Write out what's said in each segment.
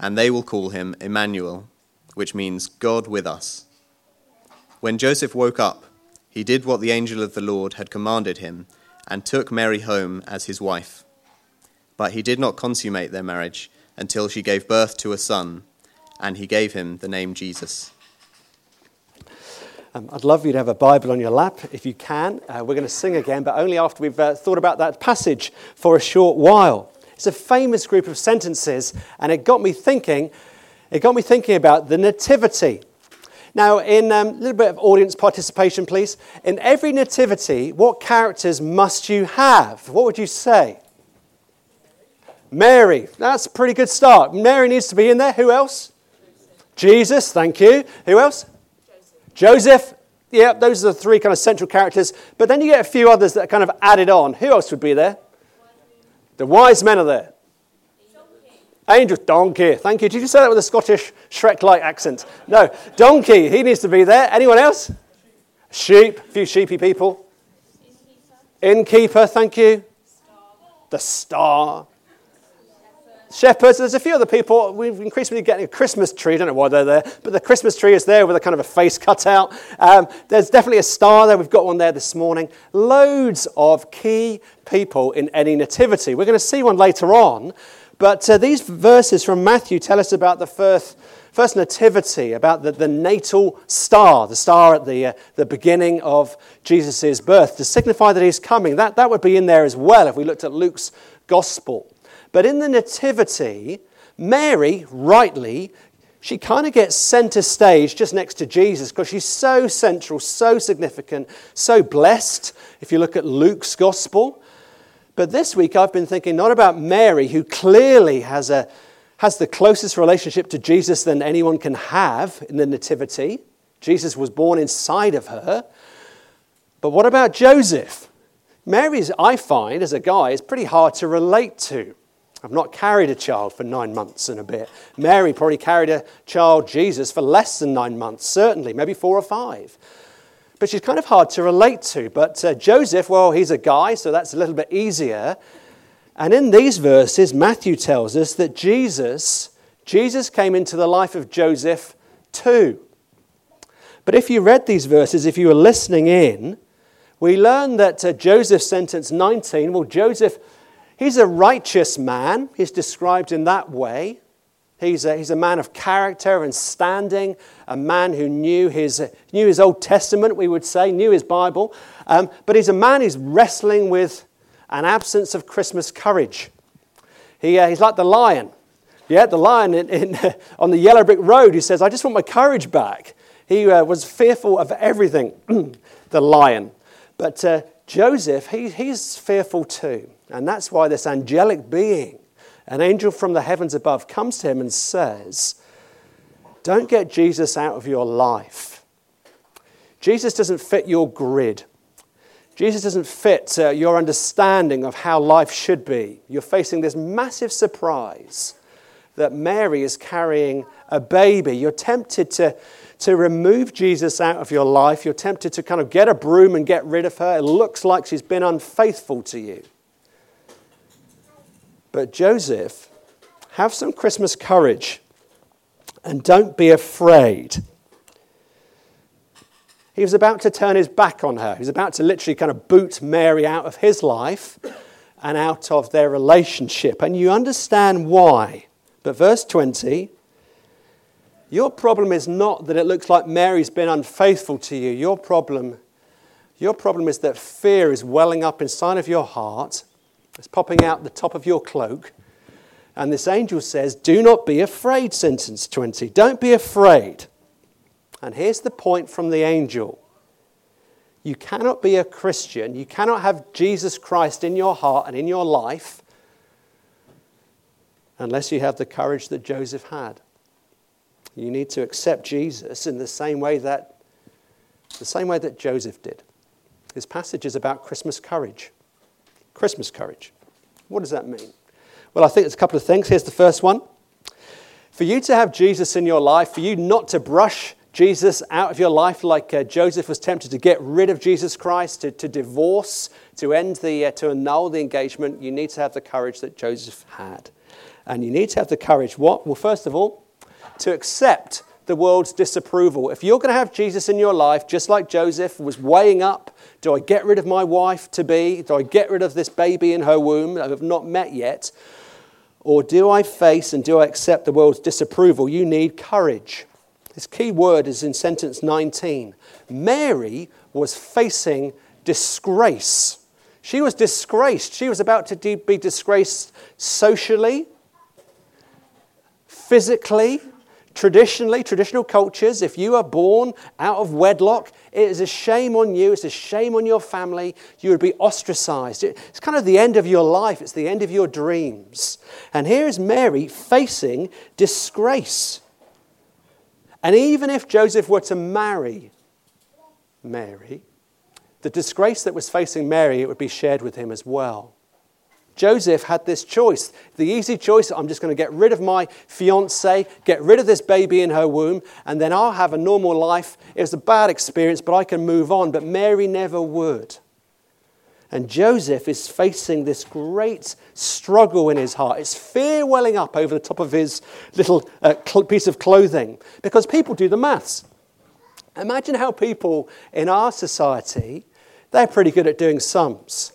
and they will call him Emmanuel, which means God with us. When Joseph woke up, he did what the angel of the Lord had commanded him and took Mary home as his wife. But he did not consummate their marriage until she gave birth to a son, and he gave him the name Jesus. Um, I'd love you to have a Bible on your lap if you can. Uh, we're going to sing again, but only after we've uh, thought about that passage for a short while. It's a famous group of sentences, and it got me thinking. It got me thinking about the nativity. Now, in um, a little bit of audience participation, please. In every nativity, what characters must you have? What would you say? Mary. That's a pretty good start. Mary needs to be in there. Who else? Jesus, thank you. Who else? Joseph. Joseph. Yeah, those are the three kind of central characters. But then you get a few others that are kind of added on. Who else would be there? The wise men are there. Angel, donkey. Thank you. Did you say that with a Scottish Shrek like accent? No. Donkey. He needs to be there. Anyone else? Sheep. A few sheepy people. Innkeeper. Thank you. The star shepherds. There's a few other people. We've increasingly getting a Christmas tree. I don't know why they're there, but the Christmas tree is there with a kind of a face cut out. Um, there's definitely a star there. We've got one there this morning. Loads of key people in any nativity. We're going to see one later on, but uh, these verses from Matthew tell us about the first. First nativity, about the, the natal star, the star at the, uh, the beginning of Jesus' birth, to signify that he's coming. That, that would be in there as well if we looked at Luke's gospel. But in the Nativity, Mary, rightly, she kind of gets center stage just next to Jesus because she's so central, so significant, so blessed. If you look at Luke's gospel. But this week I've been thinking not about Mary, who clearly has, a, has the closest relationship to Jesus than anyone can have in the Nativity. Jesus was born inside of her. But what about Joseph? Mary's, I find, as a guy, is pretty hard to relate to. I've not carried a child for nine months and a bit. Mary probably carried a child, Jesus, for less than nine months, certainly, maybe four or five. But she's kind of hard to relate to. But uh, Joseph, well, he's a guy, so that's a little bit easier. And in these verses, Matthew tells us that Jesus, Jesus came into the life of Joseph too. But if you read these verses, if you were listening in, we learn that uh, Joseph sentence 19, well, Joseph He's a righteous man. He's described in that way. He's a, he's a man of character and standing, a man who knew his, knew his Old Testament, we would say, knew his Bible. Um, but he's a man who's wrestling with an absence of Christmas courage. He, uh, he's like the lion. Yeah, the lion in, in, on the yellow brick road He says, I just want my courage back. He uh, was fearful of everything, the lion. But uh, Joseph, he, he's fearful too. And that's why this angelic being, an angel from the heavens above, comes to him and says, Don't get Jesus out of your life. Jesus doesn't fit your grid. Jesus doesn't fit uh, your understanding of how life should be. You're facing this massive surprise that Mary is carrying a baby. You're tempted to, to remove Jesus out of your life. You're tempted to kind of get a broom and get rid of her. It looks like she's been unfaithful to you. But Joseph, have some Christmas courage and don't be afraid. He was about to turn his back on her. He was about to literally kind of boot Mary out of his life and out of their relationship. And you understand why. But verse 20 Your problem is not that it looks like Mary's been unfaithful to you. Your problem, your problem is that fear is welling up inside of your heart. It's popping out the top of your cloak. And this angel says, Do not be afraid, sentence 20. Don't be afraid. And here's the point from the angel you cannot be a Christian, you cannot have Jesus Christ in your heart and in your life unless you have the courage that Joseph had. You need to accept Jesus in the same way that the same way that Joseph did. This passage is about Christmas courage. Christmas courage. What does that mean? Well, I think there's a couple of things. Here's the first one. For you to have Jesus in your life, for you not to brush Jesus out of your life like uh, Joseph was tempted to get rid of Jesus Christ, to, to divorce, to end the, uh, to annul the engagement, you need to have the courage that Joseph had. And you need to have the courage, what? Well, first of all, to accept the world's disapproval. If you're going to have Jesus in your life, just like Joseph was weighing up, do I get rid of my wife to be? Do I get rid of this baby in her womb that I have not met yet? Or do I face and do I accept the world's disapproval? You need courage. This key word is in sentence 19. Mary was facing disgrace. She was disgraced. She was about to be disgraced socially, physically, traditionally, traditional cultures. If you are born out of wedlock, it is a shame on you, it's a shame on your family. You would be ostracized. It's kind of the end of your life, it's the end of your dreams. And here is Mary facing disgrace. And even if Joseph were to marry Mary, the disgrace that was facing Mary, it would be shared with him as well. Joseph had this choice the easy choice I'm just going to get rid of my fiance, get rid of this baby in her womb, and then I'll have a normal life. It was a bad experience, but I can move on. But Mary never would. And Joseph is facing this great struggle in his heart. It's fear welling up over the top of his little uh, cl- piece of clothing because people do the maths. Imagine how people in our society, they're pretty good at doing sums.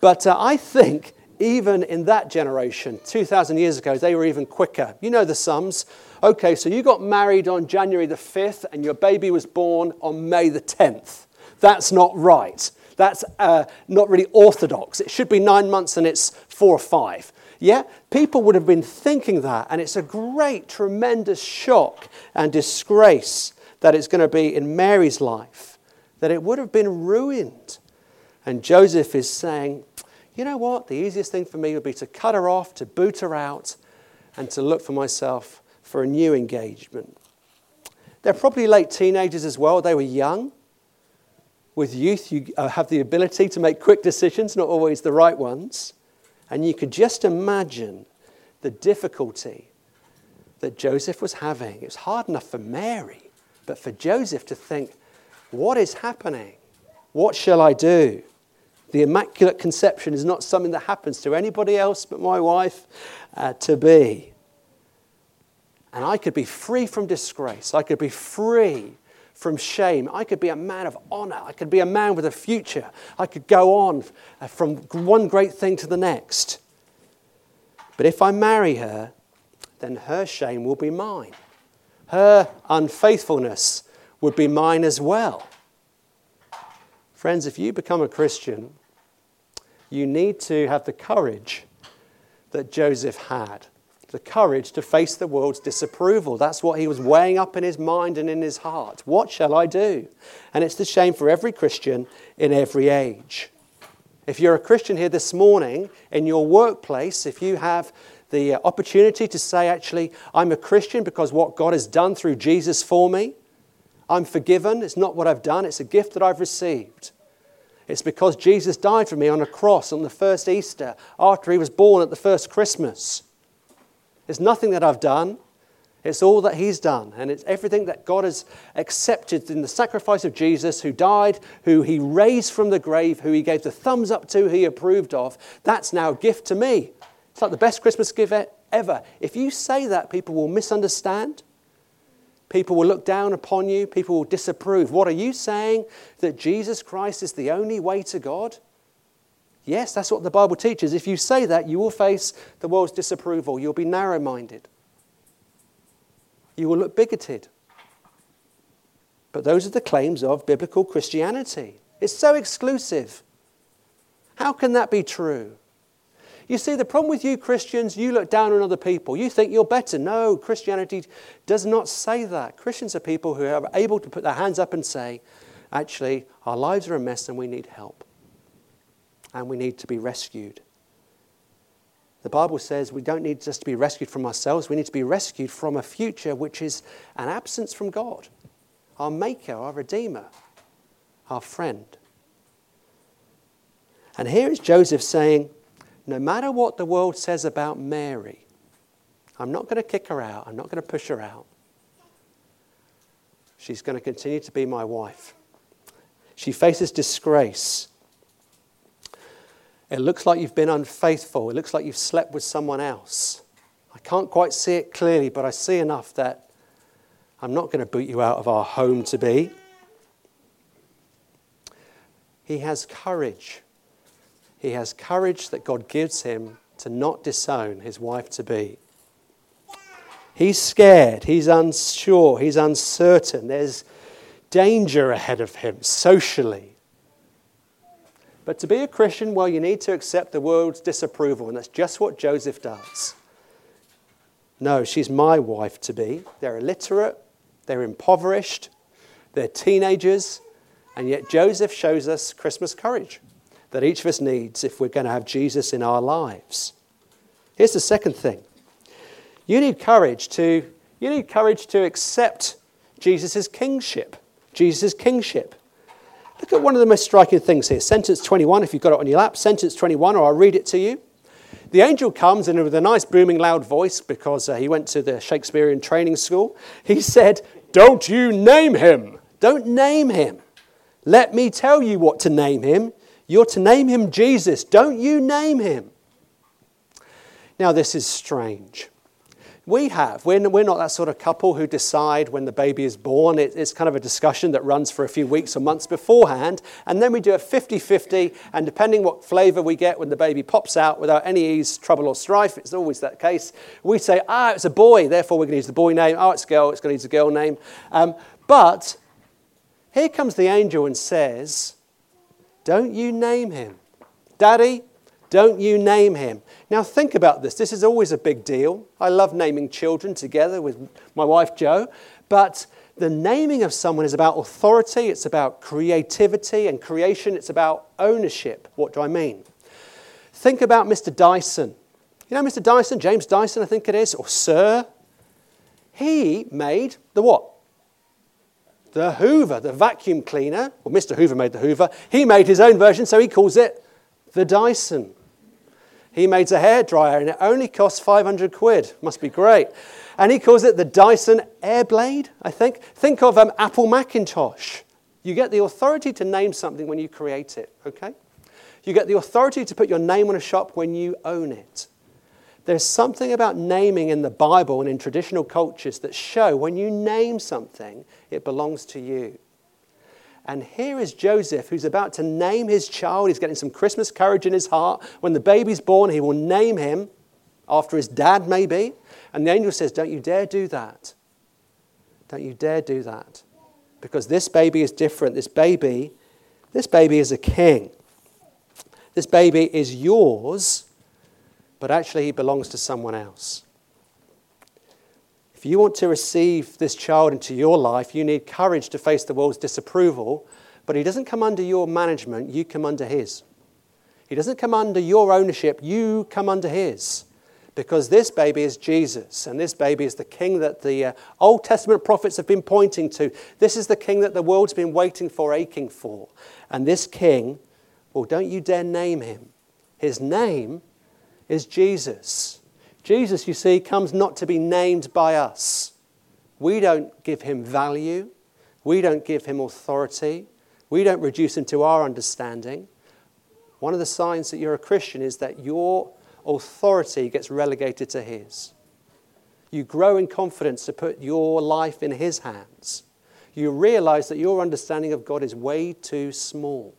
But uh, I think even in that generation, 2,000 years ago, they were even quicker. You know the sums. Okay, so you got married on January the 5th and your baby was born on May the 10th. That's not right. That's uh, not really orthodox. It should be nine months and it's four or five. Yeah? People would have been thinking that, and it's a great, tremendous shock and disgrace that it's going to be in Mary's life, that it would have been ruined. And Joseph is saying, you know what? The easiest thing for me would be to cut her off, to boot her out, and to look for myself for a new engagement. They're probably late teenagers as well. They were young. With youth, you uh, have the ability to make quick decisions, not always the right ones. And you could just imagine the difficulty that Joseph was having. It was hard enough for Mary, but for Joseph to think, what is happening? What shall I do? The Immaculate Conception is not something that happens to anybody else but my wife uh, to be. And I could be free from disgrace. I could be free from shame. I could be a man of honor. I could be a man with a future. I could go on uh, from one great thing to the next. But if I marry her, then her shame will be mine. Her unfaithfulness would be mine as well. Friends, if you become a Christian, you need to have the courage that Joseph had the courage to face the world's disapproval. That's what he was weighing up in his mind and in his heart. What shall I do? And it's the shame for every Christian in every age. If you're a Christian here this morning, in your workplace, if you have the uh, opportunity to say, actually, I'm a Christian because what God has done through Jesus for me, I'm forgiven. It's not what I've done, it's a gift that I've received. It's because Jesus died for me on a cross on the first Easter after he was born at the first Christmas. It's nothing that I've done. It's all that He's done. And it's everything that God has accepted in the sacrifice of Jesus, who died, who He raised from the grave, who He gave the thumbs up to, He approved of. That's now a gift to me. It's like the best Christmas gift ever. If you say that, people will misunderstand. People will look down upon you. People will disapprove. What are you saying? That Jesus Christ is the only way to God? Yes, that's what the Bible teaches. If you say that, you will face the world's disapproval. You'll be narrow minded. You will look bigoted. But those are the claims of biblical Christianity. It's so exclusive. How can that be true? You see, the problem with you Christians, you look down on other people. You think you're better. No, Christianity does not say that. Christians are people who are able to put their hands up and say, actually, our lives are a mess and we need help. And we need to be rescued. The Bible says we don't need just to be rescued from ourselves, we need to be rescued from a future which is an absence from God, our Maker, our Redeemer, our friend. And here is Joseph saying, no matter what the world says about Mary, I'm not going to kick her out, I'm not going to push her out. She's going to continue to be my wife. She faces disgrace. It looks like you've been unfaithful. It looks like you've slept with someone else. I can't quite see it clearly, but I see enough that I'm not going to boot you out of our home to be. He has courage. He has courage that God gives him to not disown his wife to be. He's scared, he's unsure, he's uncertain. There's danger ahead of him socially. But to be a Christian, well, you need to accept the world's disapproval, and that's just what Joseph does. No, she's my wife to be. They're illiterate, they're impoverished, they're teenagers, and yet Joseph shows us Christmas courage that each of us needs if we're going to have Jesus in our lives. Here's the second thing. You need courage to you need courage to accept Jesus' kingship. Jesus' kingship. Look at one of the most striking things here. Sentence 21, if you've got it on your lap, sentence 21, or I'll read it to you. The angel comes and with a nice, booming, loud voice, because uh, he went to the Shakespearean training school, he said, Don't you name him. Don't name him. Let me tell you what to name him. You're to name him Jesus. Don't you name him. Now, this is strange. We have. We're, we're not that sort of couple who decide when the baby is born. It, it's kind of a discussion that runs for a few weeks or months beforehand. And then we do a 50 50. And depending what flavor we get when the baby pops out without any ease, trouble, or strife, it's always that case. We say, ah, it's a boy, therefore we're going to use the boy name. Oh, it's a girl, it's going to use a girl name. Um, but here comes the angel and says, Don't you name him. Daddy, don't you name him. Now, think about this. This is always a big deal. I love naming children together with my wife Jo, but the naming of someone is about authority, it's about creativity and creation, it's about ownership. What do I mean? Think about Mr. Dyson. You know Mr. Dyson, James Dyson, I think it is, or Sir? He made the what? The Hoover, the vacuum cleaner. Well, Mr. Hoover made the Hoover. He made his own version, so he calls it the Dyson. He made a hairdryer and it only costs 500 quid. Must be great. And he calls it the Dyson Airblade, I think. Think of um, Apple Macintosh. You get the authority to name something when you create it, okay? You get the authority to put your name on a shop when you own it. There's something about naming in the Bible and in traditional cultures that show when you name something, it belongs to you. And here is Joseph, who's about to name his child. He's getting some Christmas courage in his heart. When the baby's born, he will name him after his dad, maybe. And the angel says, Don't you dare do that. Don't you dare do that. Because this baby is different. This baby, this baby is a king. This baby is yours but actually he belongs to someone else. If you want to receive this child into your life, you need courage to face the world's disapproval, but he doesn't come under your management, you come under his. He doesn't come under your ownership, you come under his. Because this baby is Jesus, and this baby is the king that the uh, Old Testament prophets have been pointing to. This is the king that the world's been waiting for, aching for. And this king, well, don't you dare name him. His name is Jesus. Jesus, you see, comes not to be named by us. We don't give him value. We don't give him authority. We don't reduce him to our understanding. One of the signs that you're a Christian is that your authority gets relegated to his. You grow in confidence to put your life in his hands. You realize that your understanding of God is way too small.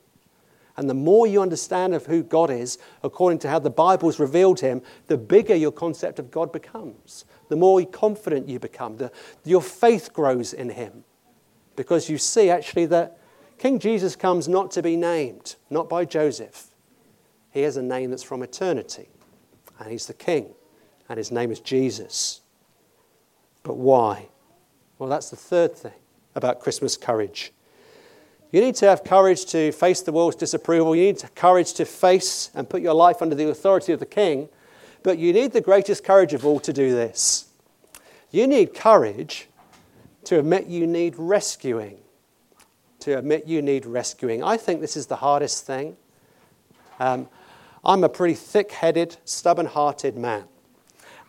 And the more you understand of who God is, according to how the Bible's revealed him, the bigger your concept of God becomes. The more confident you become, the, your faith grows in him. Because you see actually that King Jesus comes not to be named, not by Joseph. He has a name that's from eternity, and he's the king, and his name is Jesus. But why? Well, that's the third thing about Christmas courage. You need to have courage to face the world's disapproval. You need courage to face and put your life under the authority of the king. But you need the greatest courage of all to do this. You need courage to admit you need rescuing. To admit you need rescuing. I think this is the hardest thing. Um, I'm a pretty thick headed, stubborn hearted man.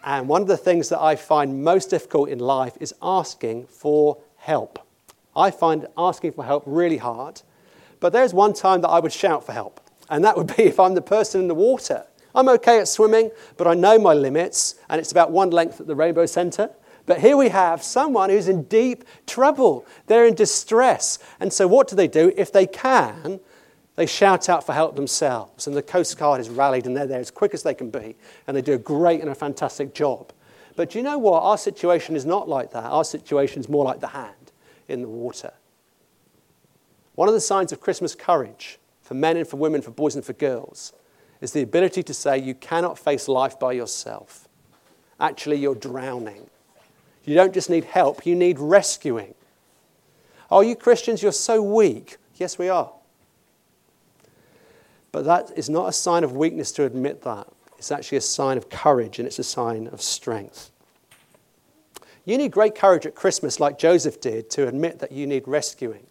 And one of the things that I find most difficult in life is asking for help. I find asking for help really hard. But there's one time that I would shout for help, and that would be if I'm the person in the water. I'm okay at swimming, but I know my limits, and it's about one length at the rainbow center. But here we have someone who's in deep trouble. They're in distress. And so, what do they do? If they can, they shout out for help themselves. And the Coast Guard is rallied, and they're there as quick as they can be. And they do a great and a fantastic job. But do you know what? Our situation is not like that. Our situation is more like the hand in the water. One of the signs of Christmas courage for men and for women, for boys and for girls, is the ability to say you cannot face life by yourself. Actually, you're drowning. You don't just need help, you need rescuing. Oh, you Christians, you're so weak. Yes, we are. But that is not a sign of weakness to admit that. It's actually a sign of courage and it's a sign of strength. You need great courage at Christmas, like Joseph did, to admit that you need rescuing.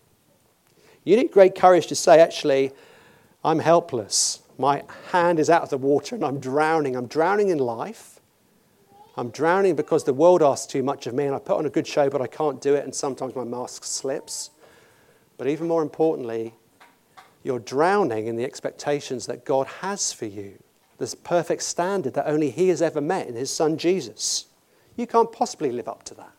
You need great courage to say, actually, I'm helpless. My hand is out of the water and I'm drowning. I'm drowning in life. I'm drowning because the world asks too much of me and I put on a good show, but I can't do it, and sometimes my mask slips. But even more importantly, you're drowning in the expectations that God has for you, this perfect standard that only He has ever met in His Son Jesus. You can't possibly live up to that.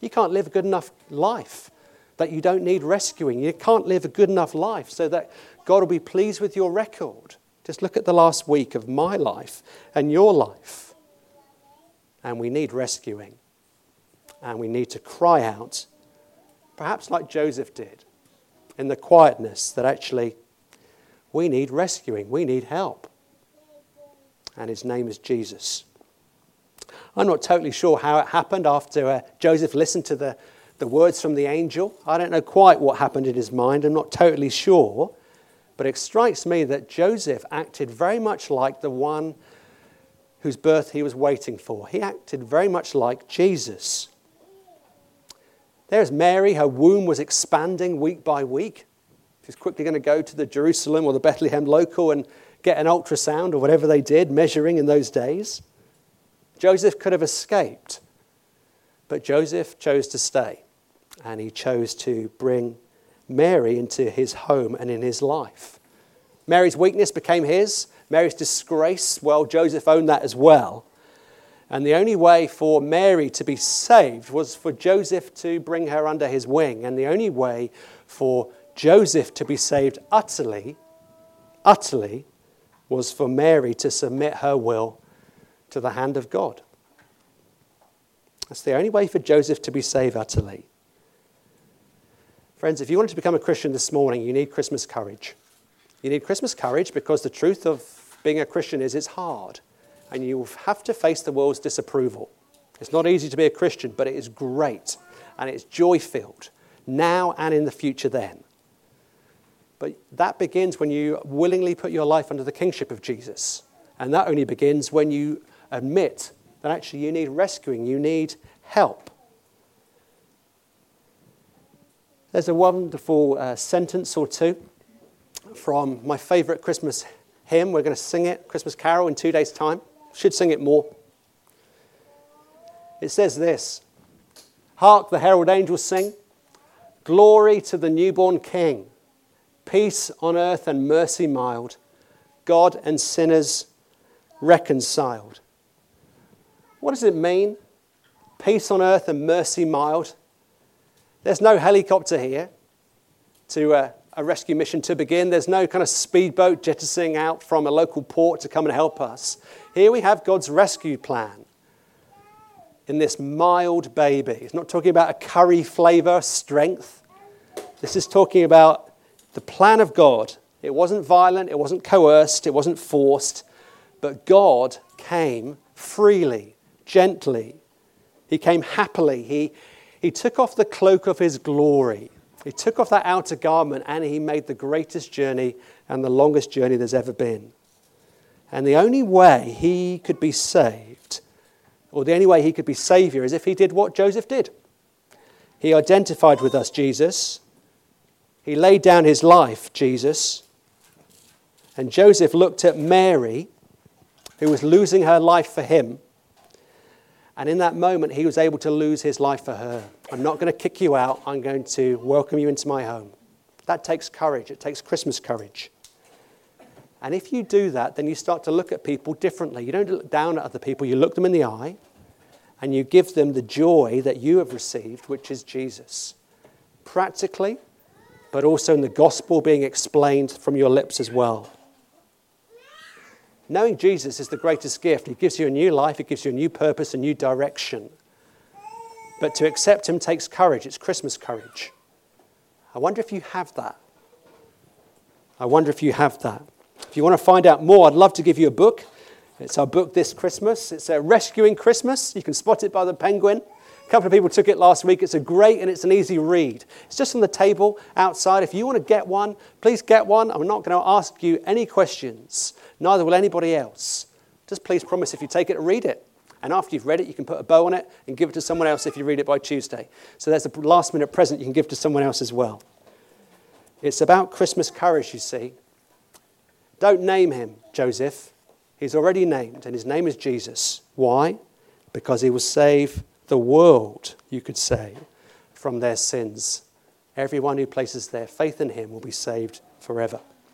You can't live a good enough life that you don't need rescuing. You can't live a good enough life so that God will be pleased with your record. Just look at the last week of my life and your life and we need rescuing. And we need to cry out, perhaps like Joseph did, in the quietness that actually we need rescuing, we need help. And his name is Jesus. I'm not totally sure how it happened after uh, Joseph listened to the, the words from the angel. I don't know quite what happened in his mind. I'm not totally sure. But it strikes me that Joseph acted very much like the one whose birth he was waiting for. He acted very much like Jesus. There's Mary, her womb was expanding week by week. She's quickly going to go to the Jerusalem or the Bethlehem local and get an ultrasound or whatever they did, measuring in those days. Joseph could have escaped, but Joseph chose to stay, and he chose to bring Mary into his home and in his life. Mary's weakness became his, Mary's disgrace, well, Joseph owned that as well. And the only way for Mary to be saved was for Joseph to bring her under his wing. And the only way for Joseph to be saved utterly, utterly, was for Mary to submit her will to the hand of God. That's the only way for Joseph to be saved utterly. Friends, if you want to become a Christian this morning, you need Christmas courage. You need Christmas courage because the truth of being a Christian is it's hard. And you have to face the world's disapproval. It's not easy to be a Christian, but it is great. And it's joy filled now and in the future then. But that begins when you willingly put your life under the kingship of Jesus. And that only begins when you admit that actually you need rescuing, you need help. There's a wonderful uh, sentence or two from my favorite Christmas hymn. We're going to sing it, Christmas Carol, in two days' time. Should sing it more. It says this Hark, the herald angels sing, Glory to the newborn King, peace on earth and mercy mild, God and sinners reconciled. What does it mean? Peace on earth and mercy mild. There's no helicopter here to uh, a rescue mission to begin. There's no kind of speedboat jettisoning out from a local port to come and help us. Here we have God's rescue plan in this mild baby. It's not talking about a curry flavor, strength. This is talking about the plan of God. It wasn't violent, it wasn't coerced, it wasn't forced, but God came freely, gently. He came happily. He, he took off the cloak of his glory. He took off that outer garment and he made the greatest journey and the longest journey there's ever been. And the only way he could be saved, or the only way he could be Savior, is if he did what Joseph did. He identified with us, Jesus. He laid down his life, Jesus. And Joseph looked at Mary, who was losing her life for him. And in that moment, he was able to lose his life for her. I'm not going to kick you out. I'm going to welcome you into my home. That takes courage. It takes Christmas courage. And if you do that, then you start to look at people differently. You don't look down at other people, you look them in the eye and you give them the joy that you have received, which is Jesus. Practically, but also in the gospel being explained from your lips as well. Knowing Jesus is the greatest gift. He gives you a new life, it gives you a new purpose, a new direction. But to accept Him takes courage. It's Christmas courage. I wonder if you have that. I wonder if you have that. If you want to find out more, I'd love to give you a book. It's our book this Christmas. It's a Rescuing Christmas. You can spot it by the penguin. A couple of people took it last week. It's a great and it's an easy read. It's just on the table outside. If you want to get one, please get one. I'm not going to ask you any questions, neither will anybody else. Just please promise if you take it to read it. And after you've read it, you can put a bow on it and give it to someone else if you read it by Tuesday. So there's a last minute present you can give to someone else as well. It's about Christmas courage, you see. Don't name him Joseph. He's already named, and his name is Jesus. Why? Because he will save the world, you could say, from their sins. Everyone who places their faith in him will be saved forever.